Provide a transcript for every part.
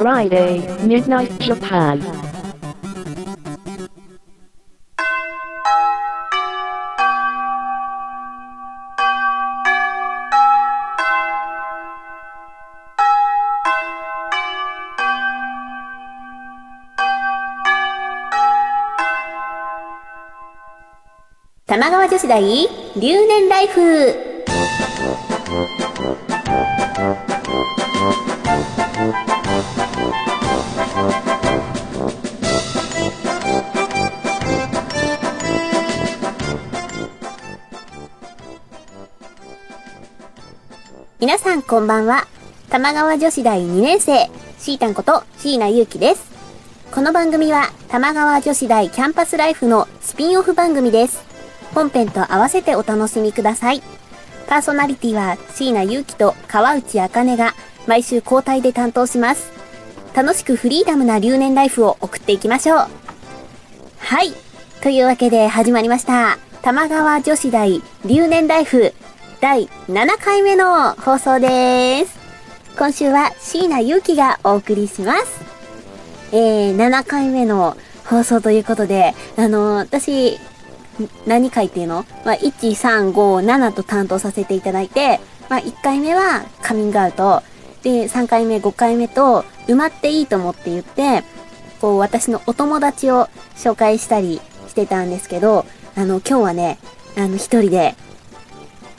Friday, Midnight Japan. 玉川女子大留年ライフ皆さんこんばんは。玉川女子大2年生、シータンこと椎名祐希です。この番組は玉川女子大キャンパスライフのスピンオフ番組です。本編と合わせてお楽しみください。パーソナリティは椎名祐希と川内茜が毎週交代で担当します。楽しくフリーダムな留年ライフを送っていきましょう。はい。というわけで始まりました。玉川女子大留年ライフ第7回目の放送です。今週は椎名祐希がお送りします。えー、7回目の放送ということで、あの私、何回っていうの？まあ、1、3、5、7と担当させていただいて、まあ、1回目はカミングアウト、で、3回目、5回目と、埋まっていいと思って言って、こう、私のお友達を紹介したりしてたんですけど、あの、今日はね、あの、一人で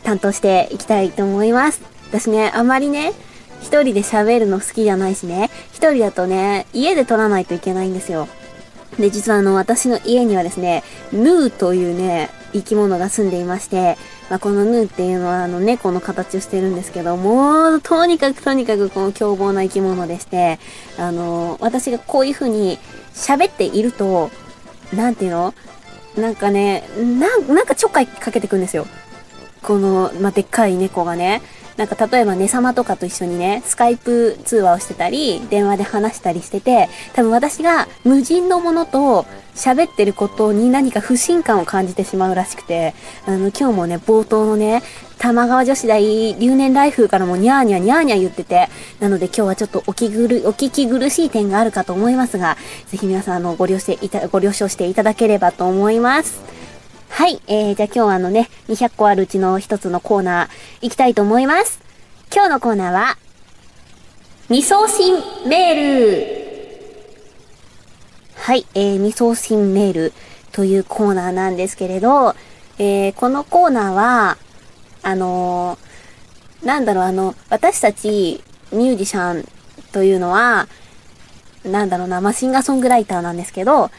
担当していきたいと思います。私ね、あまりね、一人で喋るの好きじゃないしね、一人だとね、家で撮らないといけないんですよ。で、実はあの、私の家にはですね、ヌーというね、生き物が住んでいまして、まあ、このヌーっていうのはあの、猫の形をしてるんですけど、もう、とにかくとにかくこの凶暴な生き物でして、あの、私がこういう風に喋っていると、なんていうの？なんかね、な、なんかちょっかいかけてくんですよ。この、まあ、でっかい猫がね。なんか例えばね様とかと一緒にね、スカイプ通話をしてたり、電話で話したりしてて、多分私が無人のものと喋ってることに何か不信感を感じてしまうらしくて、あの、今日もね、冒頭のね、玉川女子大留年ライフからもニャーニャーニャーニャー言ってて、なので今日はちょっとお気ぐる、お聞き苦しい点があるかと思いますが、ぜひ皆さんあの、ご了承いた、ご了承していただければと思います。はい。えー、じゃあ今日はあのね、200個あるうちの一つのコーナー行きたいと思います。今日のコーナーは、未送信メールはい。えー、未送信メールというコーナーなんですけれど、えー、このコーナーは、あのーなんだろう、あの、私たちミュージシャンというのは、なんだろうな、まあ、シンガーソングライターなんですけど、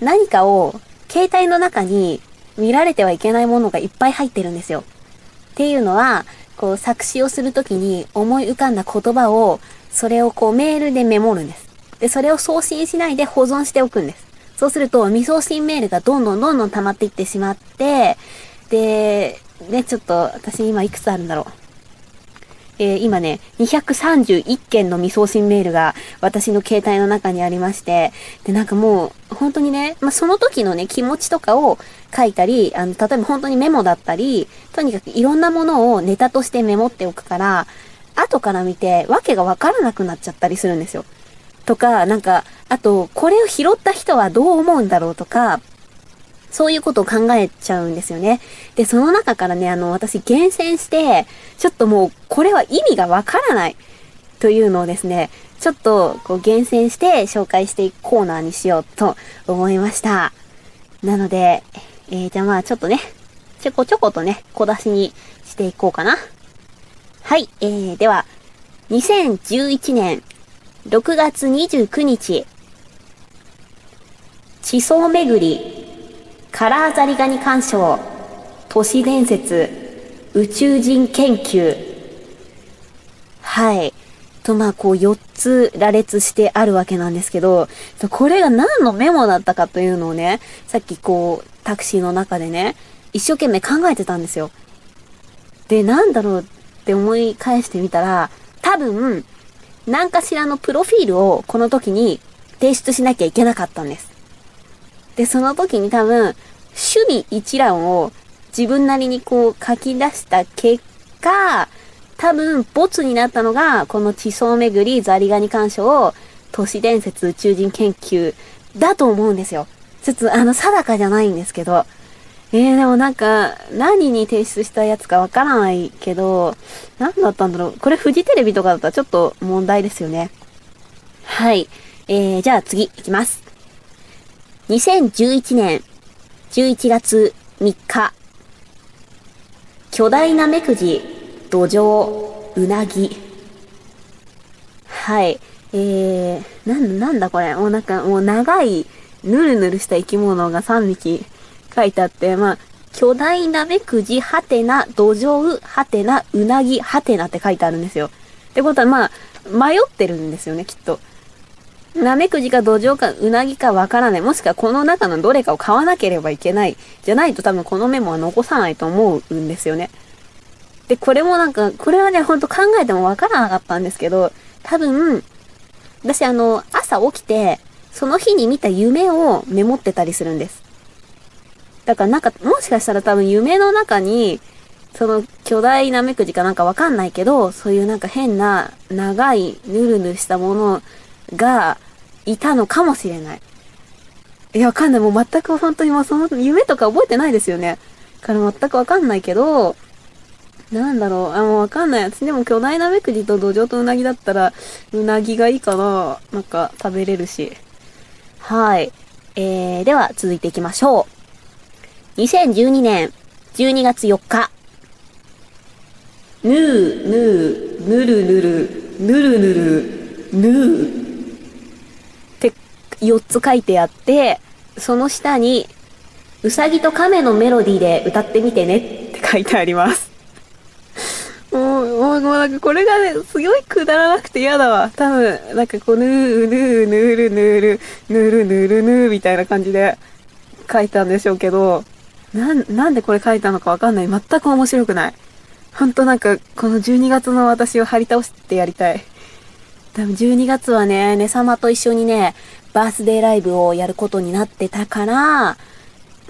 何かを携帯の中に見られてはいけないものがいっぱい入ってるんですよ。っていうのは、こう作詞をするときに思い浮かんだ言葉を、それをこうメールでメモるんです。で、それを送信しないで保存しておくんです。そうすると未送信メールがどんどんどんどん溜まっていってしまって、で、ね、ちょっと私今いくつあるんだろう。えー今ね、231件の未送信メールが私の携帯の中にありまして、で、なんかもう、本当にね、まあ、その時のね、気持ちとかを書いたり、あの、例えば本当にメモだったり、とにかくいろんなものをネタとしてメモっておくから、後から見て、わけがわからなくなっちゃったりするんですよ。とか、なんか、あと、これを拾った人はどう思うんだろうとか、そういうことを考えちゃうんですよね。で、その中からね、あの、私厳選して、ちょっともう、これは意味がわからないというのをですね、ちょっと、こう、厳選して紹介していくコーナーにしようと思いました。なので、えー、じゃあまあちょっとね、ちょこちょことね、小出しにしていこうかな。はい、えー、では、2011年6月29日、地層巡り、カラーザリガニ鑑賞、都市伝説、宇宙人研究。はい。と、まあ、こう、4つ羅列してあるわけなんですけど、これが何のメモだったかというのをね、さっきこう、タクシーの中でね、一生懸命考えてたんですよ。で、なんだろうって思い返してみたら、多分、何かしらのプロフィールをこの時に提出しなきゃいけなかったんです。で、その時に多分、趣味一覧を自分なりにこう書き出した結果、多分、ボツになったのが、この地層巡りザリガニ鑑賞を都市伝説宇宙人研究だと思うんですよ。ちょっとあの、定かじゃないんですけど。えー、でもなんか、何に提出したやつかわからないけど、何だったんだろう。これフジテレビとかだったらちょっと問題ですよね。はい。えー、じゃあ次いきます。2011年11月3日。巨大な目くじ、土壌、うなぎ。はい。えー、なん、なんだこれ。もうなんか、もう長い、ぬるぬるした生き物が3匹書いてあって、まあ、巨大なめくじ、はてな、土壌、はてな、うなぎ、はてなって書いてあるんですよ。ってことは、まあ、迷ってるんですよね、きっと。なめくじか土壌かうなぎかわからない。もしくはこの中のどれかを買わなければいけない。じゃないと多分このメモは残さないと思うんですよね。で、これもなんか、これはね、ほんと考えてもわからなかったんですけど、多分、私あの、朝起きて、その日に見た夢をメモってたりするんです。だからなんか、もしかしたら多分夢の中に、その巨大なめくじかなんかわかんないけど、そういうなんか変な長いぬるぬるしたものがいたのかもしれない。いや、わかんない。もう全く本当にもうその夢とか覚えてないですよね。から全くわかんないけど、なんだろう。あ、もうわかんない。私でも巨大なめくじと土壌とうなぎだったら、うなぎがいいかな。なんか食べれるし。はい。えー、では続いていきましょう。2012年12月4日。ぬー、ぬー、ぬるぬる、ぬるぬる、ぬー。4つ書いてあって、その下に、うさぎと亀のメロディーで歌ってみてねって書いてあります。もう、もう、もうなんかこれがね、すごいくだらなくて嫌だわ。多分、なんかこう、ぬー、ぬー、ぬーる、ぬーる、ぬーる、ぬーる、ぬーみたいな感じで書いたんでしょうけど、なん、なんでこれ書いたのかわかんない。全く面白くない。ほんとなんか、この12月の私を張り倒してやりたい。多分12月はね、ね様と一緒にね、バースデーライブをやることになってたから、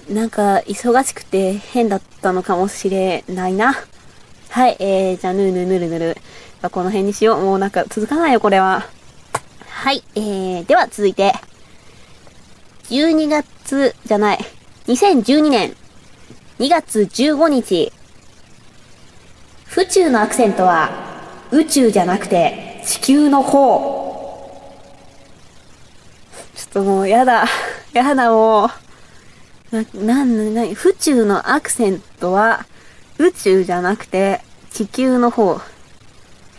なんか忙しくて変だったのかもしれないな。はい、えー、じゃあ、ぬるぬるぬるぬる。この辺にしよう。もうなんか続かないよ、これは。はい、えー、では続いて。12月じゃない。2012年2月15日。府中のアクセントは宇宙じゃなくて地球の方。ともうやだ。やだもう。な、なん、な、府中のアクセントは宇宙じゃなくて、地球の方。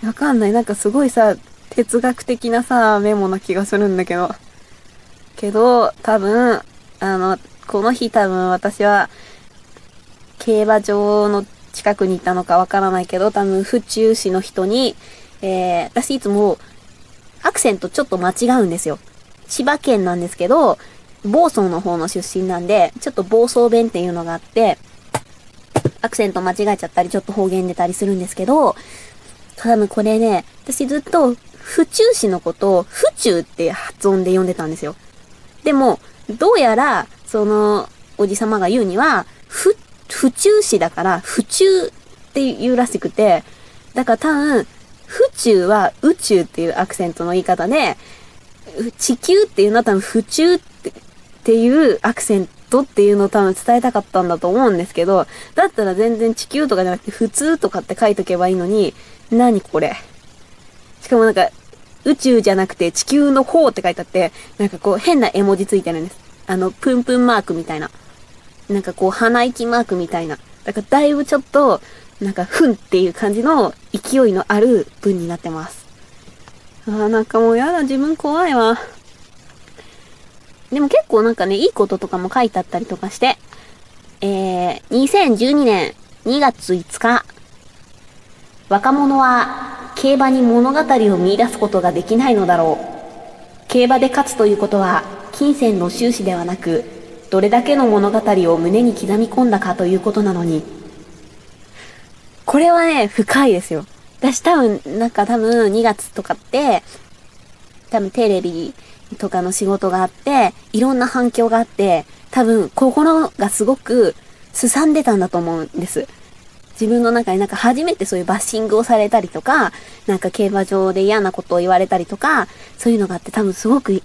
わかんない。なんかすごいさ、哲学的なさ、メモな気がするんだけど。けど、多分、あの、この日多分私は、競馬場の近くにいたのかわからないけど、多分府中市の人に、えー、私いつも、アクセントちょっと間違うんですよ。千葉県なんですけど、房総の方の出身なんで、ちょっと房総弁っていうのがあって、アクセント間違えちゃったり、ちょっと方言出たりするんですけど、多分これね、私ずっと、府中市のことを、府中って発音で呼んでたんですよ。でも、どうやら、その、おじさまが言うには、府、府中市だから、府中って言うらしくて、だから多分、府中は宇宙っていうアクセントの言い方で、地球っていうのは多分府中ってっていうアクセントっていうのを多分伝えたかったんだと思うんですけど、だったら全然地球とかじゃなくて普通とかって書いとけばいいのに、何これ？しかもなんか、宇宙じゃなくて地球の方って書いてあって、なんかこう変な絵文字ついてるんです。あの、プンプンマークみたいな。なんかこう鼻息マークみたいな。だからだいぶちょっと、なんか、ふんっていう感じの勢いのある文になってます。あーなんかもうやだ、自分怖いわ。でも結構なんかね、いいこととかも書いてあったりとかして、えー、2012年2月5日、若者は競馬に物語を見出すことができないのだろう。競馬で勝つということは、金銭の収支ではなく、どれだけの物語を胸に刻み込んだかということなのに。これはね、深いですよ。私多分、なんか多分2月とかって、多分テレビとかの仕事があって、いろんな反響があって、多分心がすごくすさんでたんだと思うんです。自分の中になんか初めてそういうバッシングをされたりとか、なんか競馬場で嫌なことを言われたりとか、そういうのがあって多分すごく、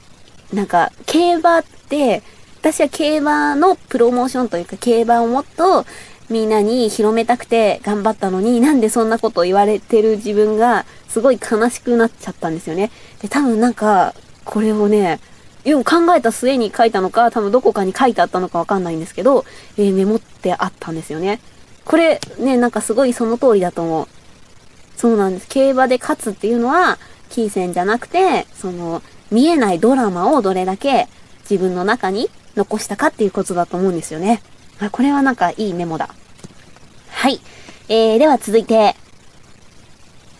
なんか競馬って、私は競馬のプロモーションというか競馬をもっとみんなに広めたくて頑張ったのに、なんでそんなこと言われてる自分がすごい悲しくなっちゃったんですよね。で、多分なんか、これをね、よく考えた末に書いたのか、多分どこかに書いてあったのかわかんないんですけど、えー、メモってあったんですよね。これね、なんかすごいその通りだと思う。そうなんです。競馬で勝つっていうのは、金銭じゃなくて、その、見えないドラマをどれだけ自分の中に残したかっていうことだと思うんですよね。あ、これはなんかいいメモだ。はい。えー、では続いて、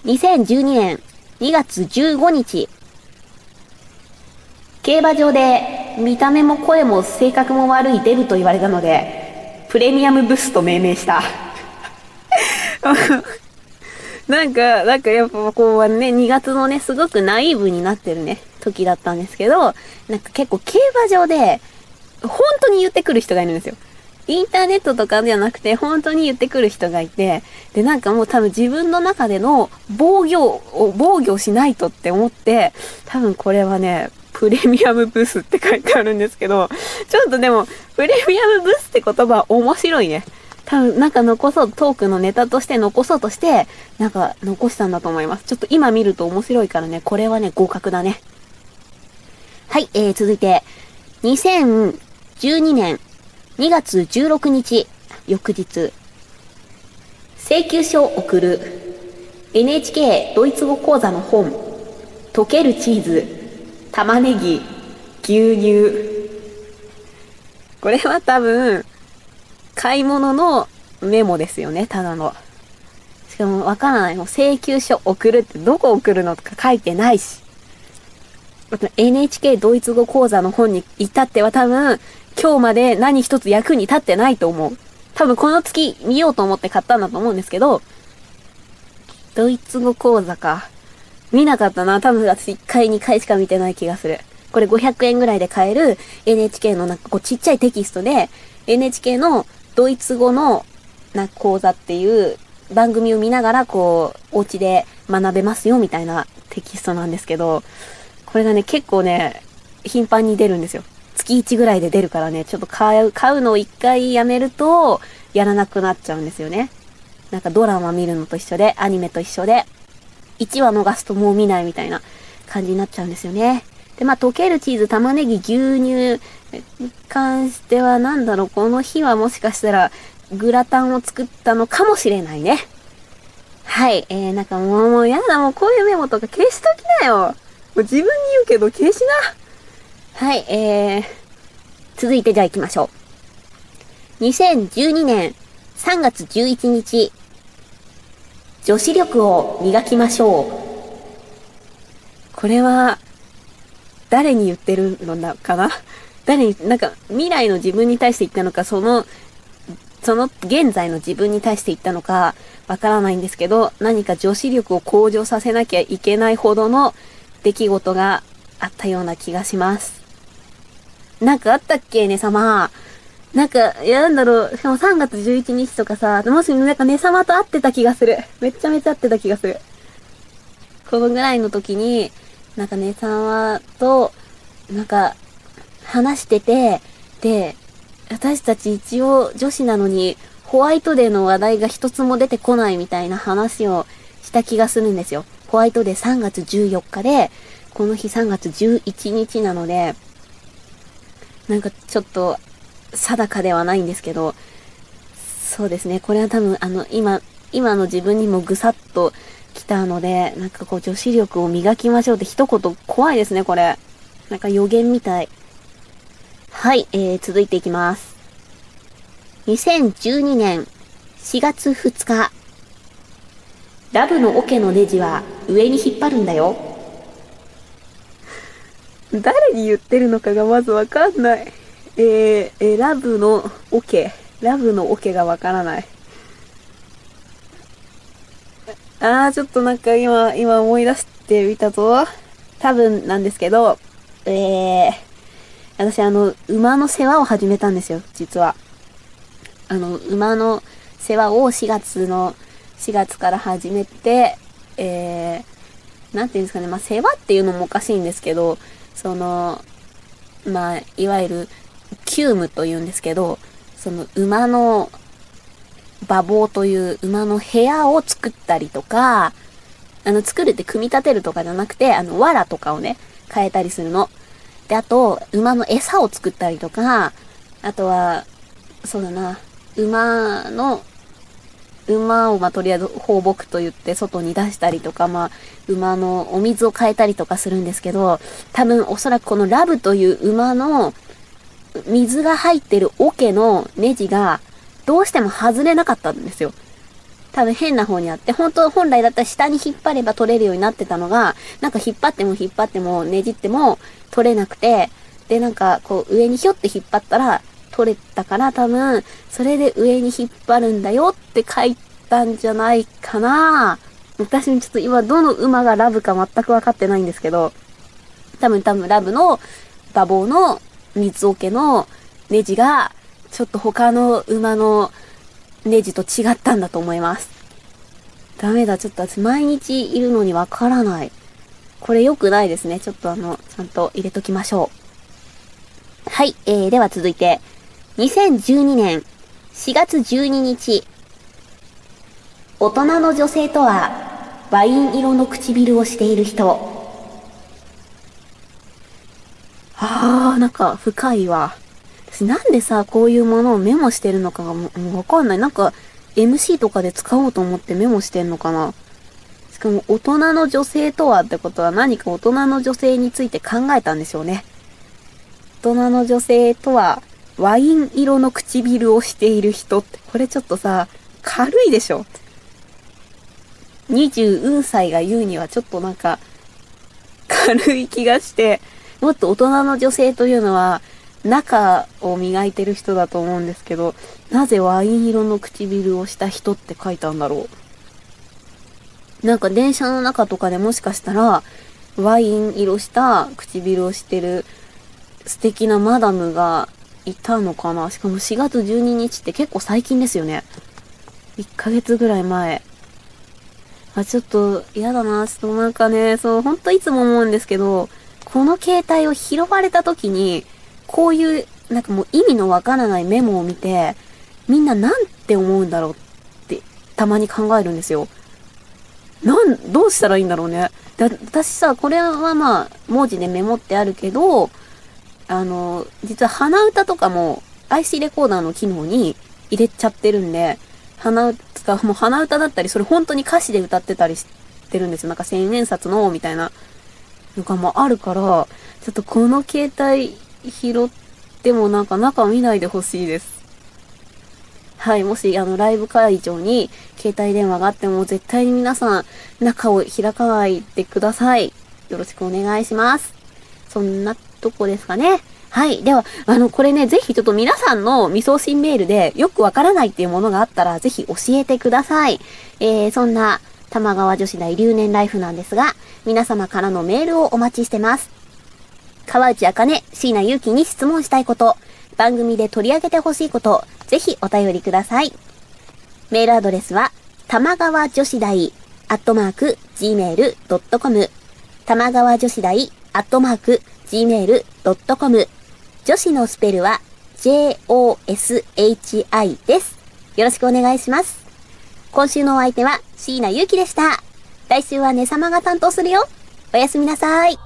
2012年2月15日、競馬場で見た目も声も性格も悪いデブと言われたので、プレミアムブスと命名した。なんか、なんかやっぱこうね、2月のね、すごくナイーブになってるね、時だったんですけど、なんか結構競馬場で、本当に言ってくる人がいるんですよ。インターネットとかじゃなくて、本当に言ってくる人がいて、で、なんかもう多分自分の中での防御を、防御しないとって思って、多分これはね、プレミアムブースって書いてあるんですけど、ちょっとでも、プレミアムブースって言葉面白いね。多分なんか残そう、トークのネタとして残そうとして、なんか残したんだと思います。ちょっと今見ると面白いからね、これはね、合格だね。はい、えー、続いて、2012年2月16日、翌日、請求書を送る NHK ドイツ語講座の本、溶けるチーズ、玉ねぎ、牛乳。これは多分、買い物のメモですよね、ただの。しかもわからない。もう請求書送るってどこ送るのとか書いてないし。NHK ドイツ語講座の本に至っては多分、今日まで何一つ役に立ってないと思う。多分この月見ようと思って買ったんだと思うんですけど、ドイツ語講座か。見なかったな。多分私1回2回しか見てない気がする。これ500円ぐらいで買える NHK のなんかこうちっちゃいテキストで NHK のドイツ語のな講座っていう番組を見ながらこうお家で学べますよみたいなテキストなんですけど、これがね結構ね頻繁に出るんですよ。月1ぐらいで出るからね、ちょっと買う、買うのを1回やめるとやらなくなっちゃうんですよね。なんかドラマ見るのと一緒で、アニメと一緒で、1話逃すともう見ないみたいな感じになっちゃうんですよね。で、まあ、溶けるチーズ、玉ねぎ、牛乳に関しては、なんだろう、この日はもしかしたら、グラタンを作ったのかもしれないね。はい。えー、なんかもう、もうやだ、もうこういうメモとか消しときなよ。もう自分に言うけど消しな。はい、えー、続いてじゃあ行きましょう。2012年3月11日、女子力を磨きましょう。これは、誰に言ってるのかな？誰に、なんか、未来の自分に対して言ったのか、その、その現在の自分に対して言ったのか、わからないんですけど、何か女子力を向上させなきゃいけないほどの出来事があったような気がします。なんかあったっけね、様。なんか、いや、なんだろう、しかも3月11日とかさ、もしなんかね様と会ってた気がする。めちゃめちゃ会ってた気がする。このぐらいの時に、なんかね様と、なんか、話してて、で、私たち一応女子なのに、ホワイトデーの話題が一つも出てこないみたいな話をした気がするんですよ。ホワイトデー3月14日で、この日3月11日なので、なんかちょっと定かではないんですけど、そうですね。これは多分、あの、今、今の自分にもぐさっと来たので、なんかこう女子力を磨きましょうって一言怖いですね、これ。なんか予言みたい。はい、えー、続いていきます。2012年4月2日。ラブのオケのネジは上に引っ張るんだよ。誰に言ってるのかがまずわかんない。えー、えラブのオケ。ラブのオケがわからない。あー、ちょっとなんか今、今思い出してみたぞ。多分なんですけど、えー、私あの、馬の世話を始めたんですよ、実は。あの、馬の世話を4月の、4月から始めて、えー、なんていうんですかね、まあ、世話っていうのもおかしいんですけど、その、まあ、いわゆる、キュームと言うんですけど、その馬の馬房という馬の部屋を作ったりとか、あの、作るって組み立てるとかじゃなくて、あの、藁とかをね、変えたりするの。で、あと、馬の餌を作ったりとか、あとは、そうだな、馬の、馬を、まあ、とりあえず放牧と言って外に出したりとか、まあ、馬のお水を変えたりとかするんですけど、多分おそらくこのラブという馬の水が入ってる桶のネジがどうしても外れなかったんですよ。多分変な方にあって、本当本来だったら下に引っ張れば取れるようになってたのが、なんか引っ張っても引っ張ってもねじっても取れなくて、で、なんかこう上にひょって引っ張ったら取れたから多分、それで上に引っ張るんだよって書いたんじゃないかな私にちょっと今どの馬がラブか全くわかってないんですけど、多分多分ラブの馬房の水桶のネジが、ちょっと他の馬のネジと違ったんだと思います。ダメだ、ちょっと私毎日いるのにわからない。これ良くないですね。ちょっとあの、ちゃんと入れときましょう。はい、えー、では続いて、2012年4月12日、大人の女性とは、ワイン色の唇をしている人。あー、なんか深いわ。私なんでさ、こういうものをメモしてるのかがもうわかんない。なんか、MC とかで使おうと思ってメモしてんのかなしかも、大人の女性とはってことは何か大人の女性について考えたんでしょうね。大人の女性とは、ワイン色の唇をしている人って、これちょっとさ、軽いでしょ？20歳が言うにはちょっとなんか、軽い気がして、もっと大人の女性というのは、中を磨いてる人だと思うんですけど、なぜワイン色の唇をした人って書いたんだろう？なんか電車の中とかでもしかしたら、ワイン色した唇をしてる素敵なマダムがいたのかな？しかも4月12日って結構最近ですよね。1ヶ月ぐらい前。あ、ちょっと嫌だな。ちょっとなんかね、そう、ほんといつも思うんですけど、この携帯を拾われた時に、こういう、なんかもう意味のわからないメモを見て、みんななんて思うんだろうってたまに考えるんですよ。なん、どうしたらいいんだろうね。で、私さ、これはまあ、文字でメモってあるけど、あの、実は鼻歌とかも IC レコーダーの機能に入れちゃってるんで、鼻歌、もう鼻歌だったり、それ本当に歌詞で歌ってたりしてるんですよ。なんか千円札の、みたいなのがもあるから、ちょっとこの携帯拾ってもなんか中見ないでほしいです。はい、もしあのライブ会場に携帯電話があっても絶対に皆さん中を開かないでください。よろしくお願いします。そんなとこですかね。はい。では、あの、これね、ぜひちょっと皆さんの未送信メールでよくわからないっていうものがあったら、ぜひ教えてください。えー、そんな玉川女子大留年ライフなんですが、皆様からのメールをお待ちしてます。川内あかね、椎名祐希に質問したいこと、番組で取り上げてほしいこと、ぜひお便りください。メールアドレスは、玉川女子大、アットマーク、gmail.com、玉川女子大、アットマーク、gmail.com、女子のスペルは、j-o-s-h-i です。よろしくお願いします。今週のお相手は、椎名祐希でした。来週はね様が担当するよ。おやすみなさい。